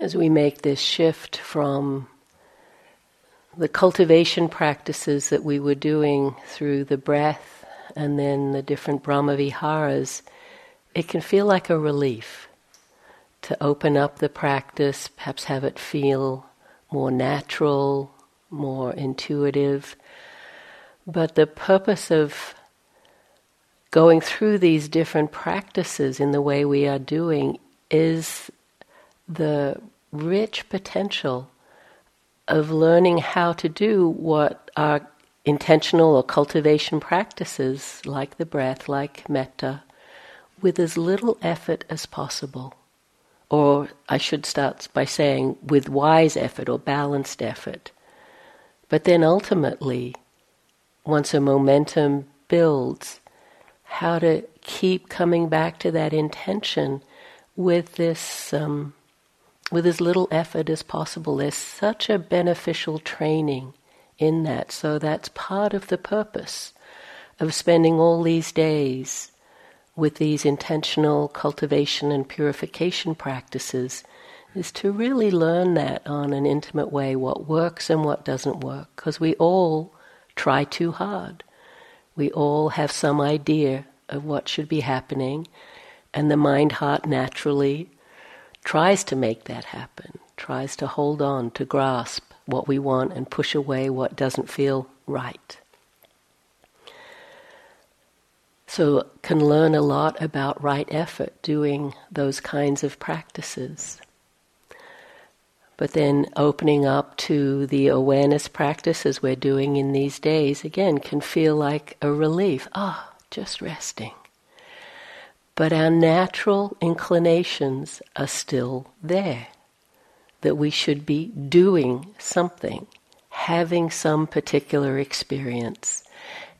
as we make this shift from the cultivation practices that we were doing through the breath and then the different Brahmaviharas, it can feel like a relief to open up the practice, perhaps have it feel more natural, more intuitive. But the purpose of going through these different practices in the way we are doing is the rich potential of learning how to do what our intentional or cultivation practices, like the breath, like metta, with as little effort as possible. Or I should start by saying with wise effort or balanced effort. But then ultimately, once a momentum builds, how to keep coming back to that intention with this um, with as little effort as possible. There's such a beneficial training in that. So that's part of the purpose of spending all these days with these intentional cultivation and purification practices is to really learn that on an intimate way what works and what doesn't work because we all try too hard. We all have some idea of what should be happening and the mind heart naturally tries to make that happen, tries to hold on, to grasp what we want and push away what doesn't feel right. So, can learn a lot about right effort doing those kinds of practices. But then opening up to the awareness practices we're doing in these days, again, can feel like a relief. Ah, oh, just resting. But our natural inclinations are still there. That we should be doing something, having some particular experience.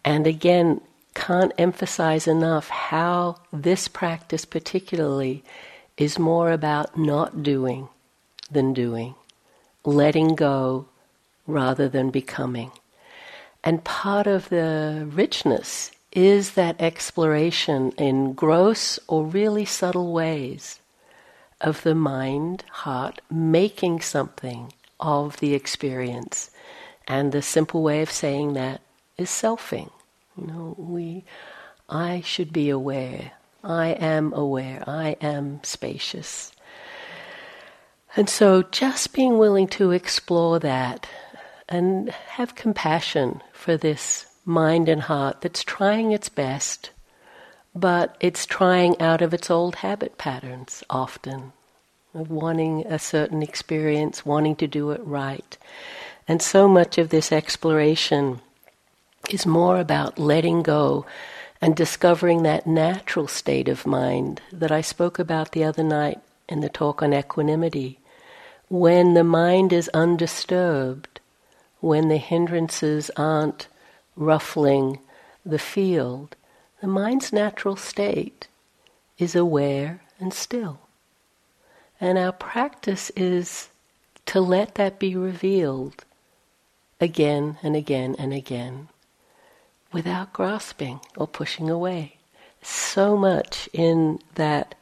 And again, can't emphasize enough how this practice, particularly, is more about not doing than doing, letting go rather than becoming. And part of the richness is that exploration in gross or really subtle ways of the mind, heart, making something of the experience. And the simple way of saying that is selfing. You know, we, I should be aware. I am aware. I am spacious. And so just being willing to explore that and have compassion for this mind and heart that's trying its best, but it's trying out of its old habit patterns often, of wanting a certain experience, wanting to do it right. And so much of this exploration is more about letting go and discovering that natural state of mind that I spoke about the other night in the talk on equanimity. When the mind is undisturbed, when the hindrances aren't ruffling the field, the mind's natural state is aware and still. And our practice is to let that be revealed again and again and again without grasping or pushing away. So much in that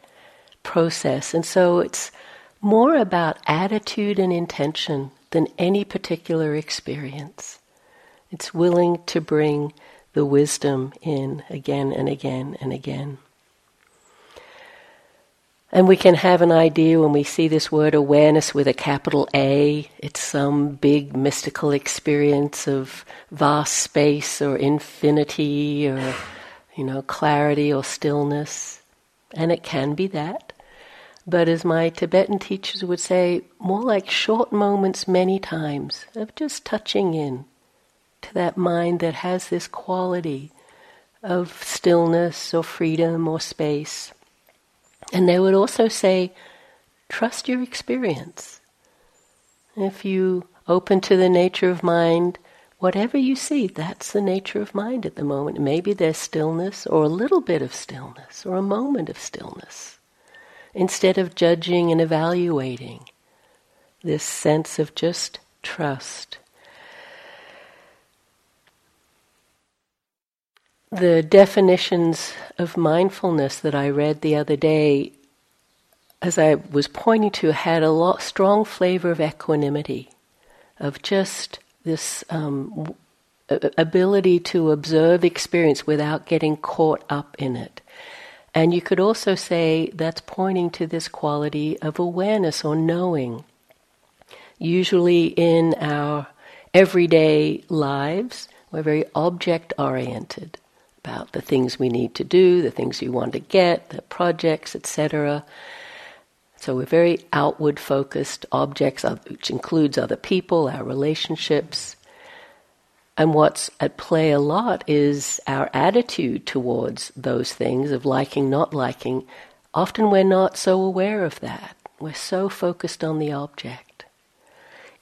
process. And so it's more about attitude and intention than any particular experience. It's willing to bring the wisdom in again and again and again. And we can have an idea when we see this word awareness with a capital A, it's some big mystical experience of vast space or infinity or, you know, clarity or stillness. And it can be that. But as my Tibetan teachers would say, more like short moments many times of just touching in to that mind that has this quality of stillness or freedom or space. And they would also say, trust your experience. If you open to the nature of mind, whatever you see, that's the nature of mind at the moment. Maybe there's stillness or a little bit of stillness or a moment of stillness. Instead of judging and evaluating, this sense of just trust. The definitions of mindfulness that I read the other day as I was pointing to, had a lot, strong flavor of equanimity, of just this um, ability to observe experience without getting caught up in it. And you could also say that's pointing to this quality of awareness or knowing. Usually in our everyday lives, we're very object oriented about the things we need to do, the things we want to get, the projects, etc. So we're very outward focused objects, which includes other people, our relationships. And what's at play a lot is our attitude towards those things of liking, not liking. Often we're not so aware of that. We're so focused on the object.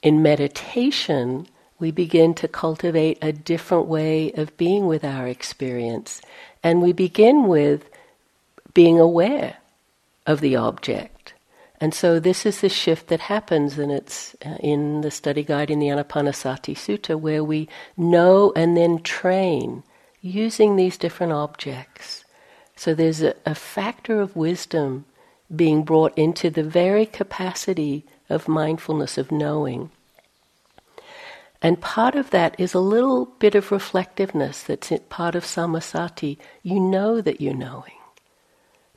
In meditation, we begin to cultivate a different way of being with our experience. And we begin with being aware of the object. And so this is the shift that happens, and it's uh, in the study guide in the Anapanasati Sutta, where we know and then train using these different objects. So there's a, a factor of wisdom being brought into the very capacity of mindfulness, of knowing. And part of that is a little bit of reflectiveness that's part of samasati. You know that you're knowing.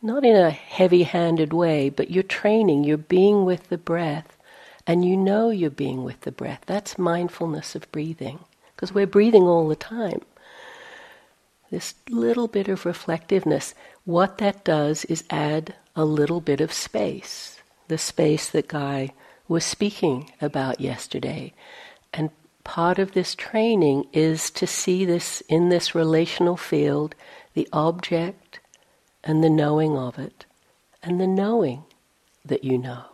Not in a heavy handed way, but you're training, you're being with the breath, and you know you're being with the breath. That's mindfulness of breathing, because we're breathing all the time. This little bit of reflectiveness, what that does is add a little bit of space, the space that Guy was speaking about yesterday. And part of this training is to see this in this relational field, the object and the knowing of it, and the knowing that you know.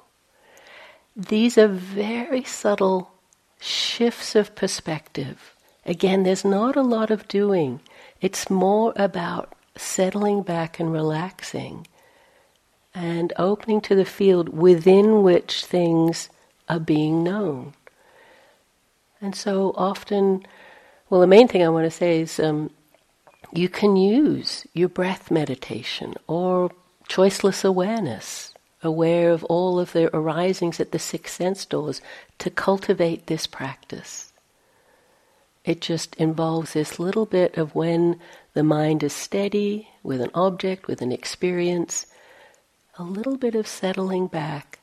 These are very subtle shifts of perspective. Again, there's not a lot of doing. It's more about settling back and relaxing and opening to the field within which things are being known. And so often, well, the main thing I want to say is um, you can use your breath meditation or choiceless awareness, aware of all of the arisings at the six sense doors, to cultivate this practice. It just involves this little bit of when the mind is steady with an object, with an experience, a little bit of settling back,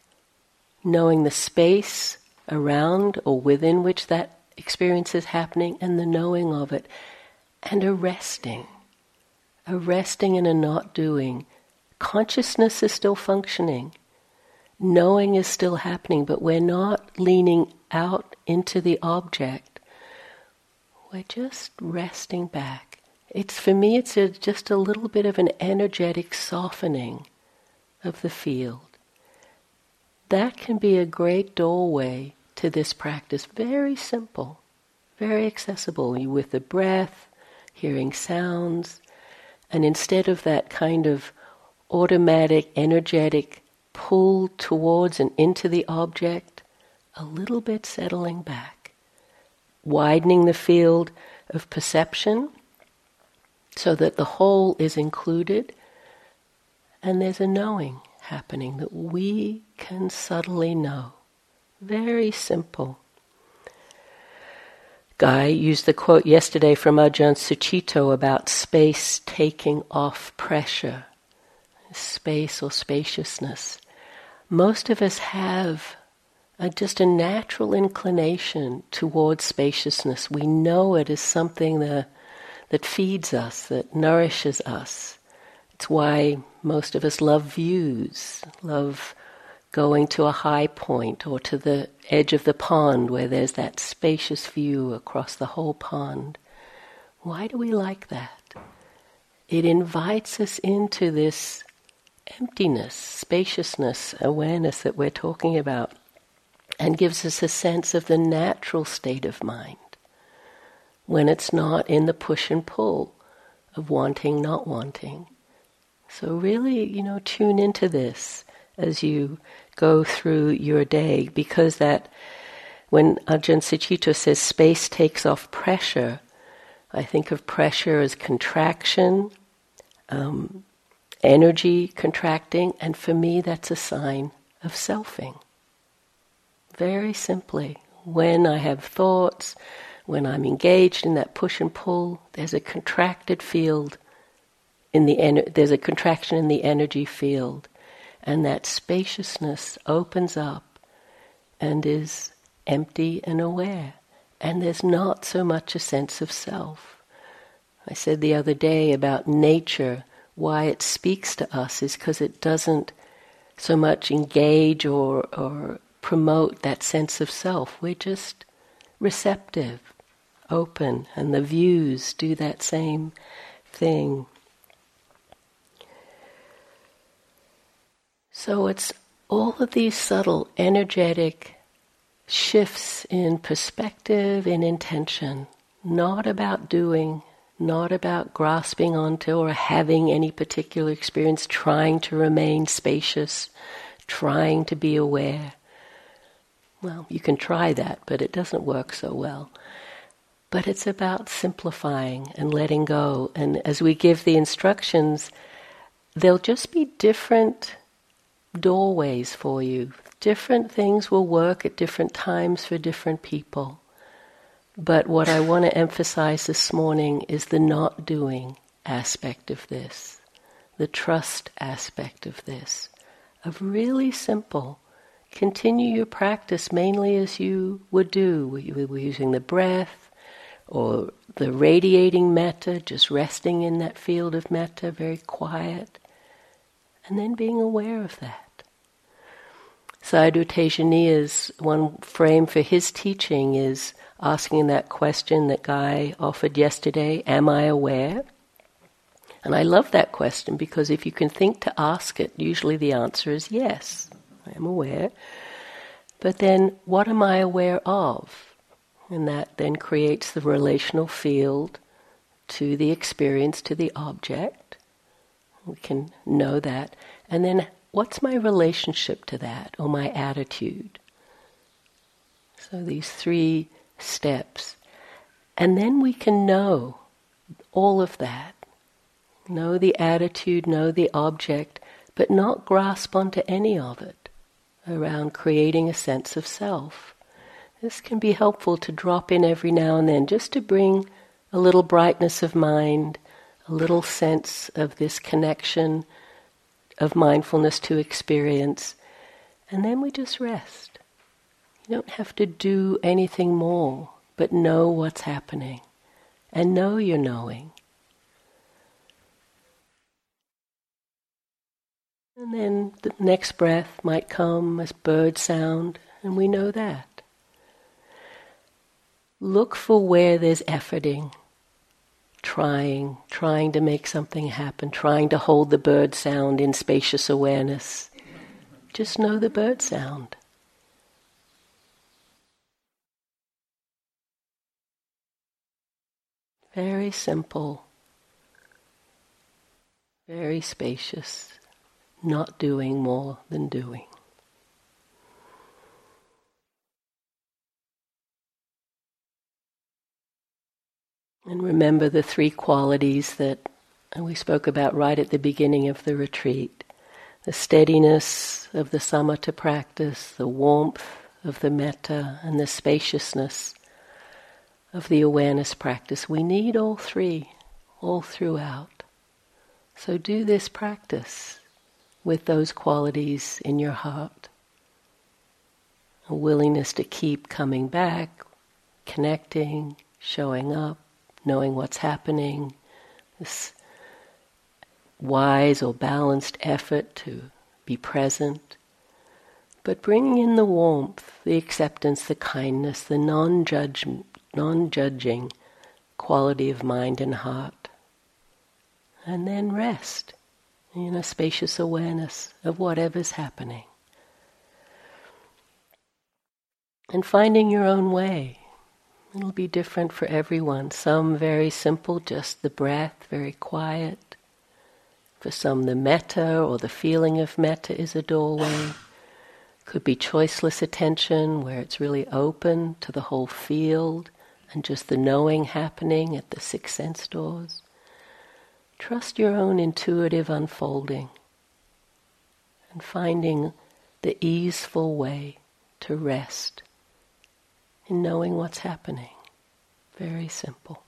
knowing the space around or within which that experience is happening and the knowing of it, and a resting, a resting and a not doing. Consciousness is still functioning, knowing is still happening, but we're not leaning out into the object. We're just resting back. It's for me. It's a, just a little bit of an energetic softening of the field that can be a great doorway to this practice. Very simple, very accessible. You with the breath, hearing sounds, and instead of that kind of automatic, energetic pull towards and into the object, a little bit settling back, widening the field of perception so that the whole is included and there's a knowing happening that we can subtly know. Very simple. Guy used the quote yesterday from Ajahn Sucitto about space taking off pressure, space or spaciousness. Most of us have a, just a natural inclination towards spaciousness. We know it as something that, that feeds us, that nourishes us. It's why most of us love views, love going to a high point or to the edge of the pond where there's that spacious view across the whole pond. Why do we like that? It invites us into this emptiness, spaciousness, awareness that we're talking about, and gives us a sense of the natural state of mind when it's not in the push and pull of wanting, not wanting. So, really, you know, tune into this as you go through your day because that when Ajahn Sucitto says space takes off pressure, I think of pressure as contraction, um, energy contracting, and for me, that's a sign of selfing. Very simply, when I have thoughts, when I'm engaged in that push and pull, there's a contracted field in the ener- there's a contraction in the energy field, and that spaciousness opens up and is empty and aware, and there's not so much a sense of self. I said the other day about nature, why it speaks to us is because it doesn't so much engage or, or promote that sense of self. We're just receptive, open, and the views do that same thing. So it's all of these subtle energetic shifts in perspective, in intention, not about doing, not about grasping onto or having any particular experience, trying to remain spacious, trying to be aware. Well, you can try that, but it doesn't work so well. But it's about simplifying and letting go. And as we give the instructions, they'll just be different doorways for you. Different things will work at different times for different people. But what I want to emphasize this morning is the not doing aspect of this, the trust aspect of this, of really simple. Continue your practice mainly as you would do. We were using the breath or the radiating metta, just resting in that field of metta, very quiet, and then being aware of that. Sayadaw Tejaniya's one frame for his teaching is asking that question that Guy offered yesterday Am I aware? And I love that question because if you can think to ask it, usually the answer is yes, I am aware. But then, what am I aware of? And that then creates the relational field to the experience, to the object. We can know that. And then, what's my relationship to that or my attitude? So these three steps. And then we can know all of that. Know the attitude, know the object, but not grasp onto any of it around creating a sense of self. This can be helpful to drop in every now and then just to bring a little brightness of mind, little sense of this connection of mindfulness to experience, and then we just rest. You don't have to do anything more, but know what's happening and know you're knowing. And then the next breath might come as bird sound, and we know that. Look for where there's efforting trying, trying to make something happen, trying to hold the bird sound in spacious awareness. Just know the bird sound. Very simple, very spacious, not doing more than doing. And remember the three qualities that we spoke about right at the beginning of the retreat the steadiness of the samatha practice, the warmth of the metta, and the spaciousness of the awareness practice. We need all three, all throughout. So do this practice with those qualities in your heart. A willingness to keep coming back, connecting, showing up knowing what's happening, this wise or balanced effort to be present, but bringing in the warmth, the acceptance, the kindness, the non-judge, non-judging quality of mind and heart. And then rest in a spacious awareness of whatever's happening. And finding your own way It'll be different for everyone. Some very simple, just the breath, very quiet. For some, the metta or the feeling of metta is a doorway. Could be choiceless attention, where it's really open to the whole field and just the knowing happening at the six sense doors. trust your own intuitive unfolding and finding the easeful way to rest in knowing what's happening. Very simple.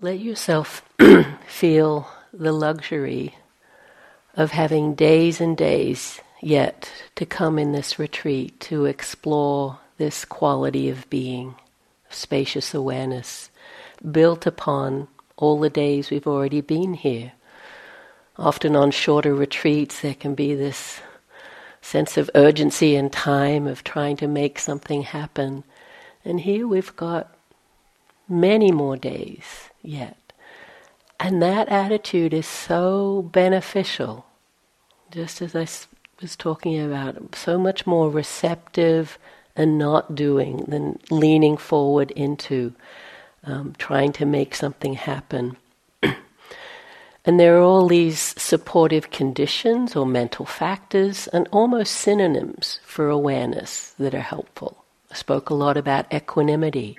Let yourself feel the luxury of having days and days yet to come in this retreat to explore this quality of being, spacious awareness, built upon all the days we've already been here. Often on shorter retreats, there can be this sense of urgency and time of trying to make something happen. And here we've got many more days yet. And that attitude is so beneficial, just as I was talking about, so much more receptive and not doing than leaning forward into um, trying to make something happen. and there are all these supportive conditions or mental factors and almost synonyms for awareness that are helpful. I spoke a lot about equanimity,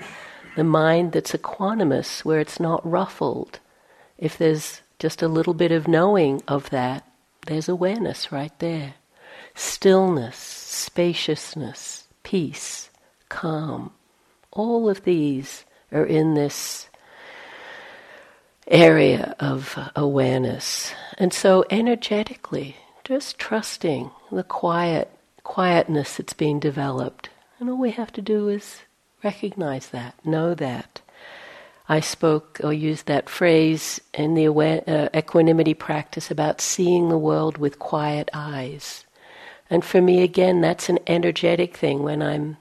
the mind that's equanimous, where it's not ruffled. If there's just a little bit of knowing of that, there's awareness right there. Stillness, spaciousness, peace, calm. All of these are in this area of awareness. And so energetically, just trusting the quiet quietness that's being developed. And all we have to do is recognize that, know that. I spoke or used that phrase in the uh, equanimity practice about seeing the world with quiet eyes. And for me, again, that's an energetic thing when I'm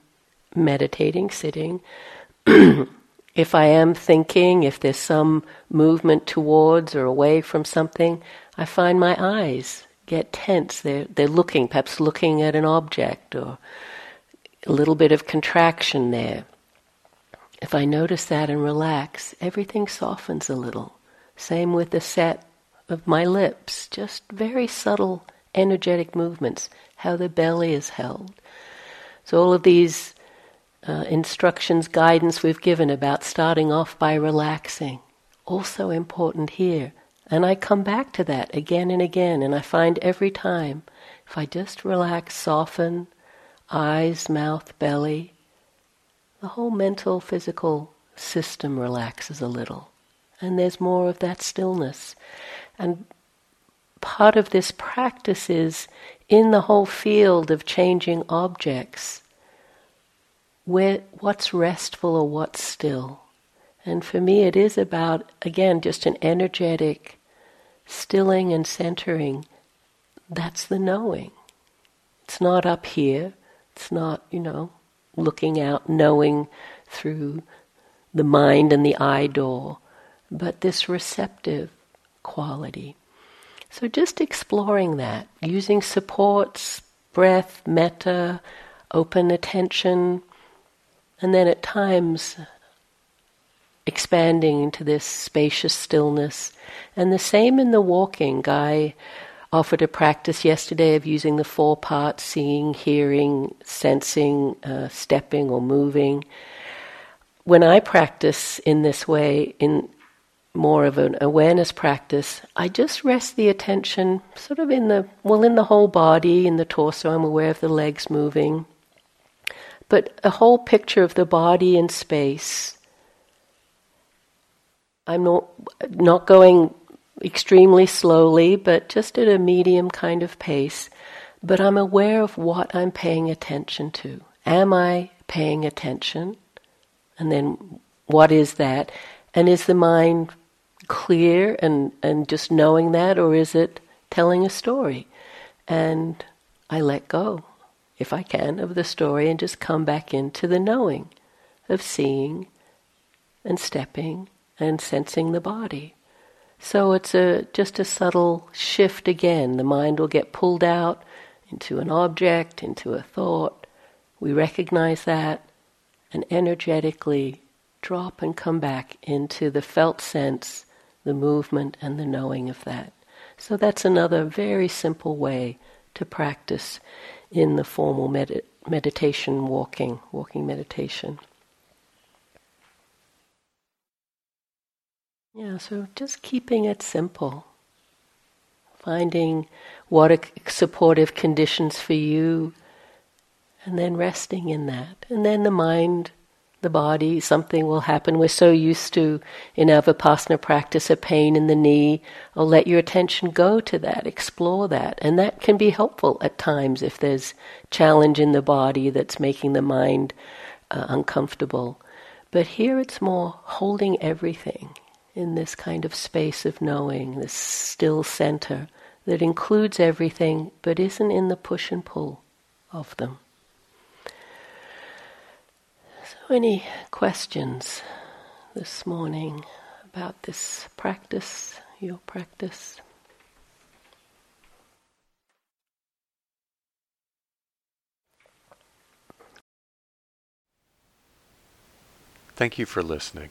meditating, sitting. if I am thinking, if there's some movement towards or away from something, I find my eyes get tense. They're, they're looking, perhaps looking at an object or a little bit of contraction there. If I notice that and relax, everything softens a little. Same with the set of my lips, just very subtle energetic movements, how the belly is held. So, all of these uh, instructions, guidance we've given about starting off by relaxing. Also important here. And I come back to that again and again, and I find every time if I just relax, soften, eyes, mouth, belly, the whole mental, physical system relaxes a little. And there's more of that stillness. And part of this practice is in the whole field of changing objects where, what's restful or what's still. And for me, it is about, again, just an energetic stilling and centering. That's the knowing. It's not up here. It's not, you know, looking out, knowing through the mind and the eye door, but this receptive quality. So just exploring that, using supports, breath, metta, open attention, and then at times expanding into this spacious stillness. And the same in the walking. Guy offered a practice yesterday of using the four parts seeing, hearing, sensing, uh, stepping, or moving. When I practice in this way, in more of an awareness practice, I just rest the attention sort of in the, well, in the whole body, in the torso. I'm aware of the legs moving but a whole picture of the body in space. I'm not not going extremely slowly, but just at a medium kind of pace. But I'm aware of what I'm paying attention to. Am I paying attention? And then what is that? And is the mind clear and, and just knowing that, or is it telling a story? And I let go if I can, of the story and just come back into the knowing of seeing and stepping and sensing the body. So it's a just a subtle shift again. The mind will get pulled out into an object, into a thought. We recognize that and energetically drop and come back into the felt sense, the movement and the knowing of that. So that's another very simple way to practice in the formal med- meditation, walking, walking meditation. Yeah, so just keeping it simple. Finding what are supportive conditions for you, and then resting in that. And then the mind the body, something will happen. We're so used to, in our Vipassana practice, a pain in the knee. Oh, let your attention go to that, explore that. And that can be helpful at times if there's challenge in the body that's making the mind uh, uncomfortable. But here it's more holding everything in this kind of space of knowing, this still center that includes everything but isn't in the push and pull of them. So, any questions this morning about this practice, your practice? Thank you for listening.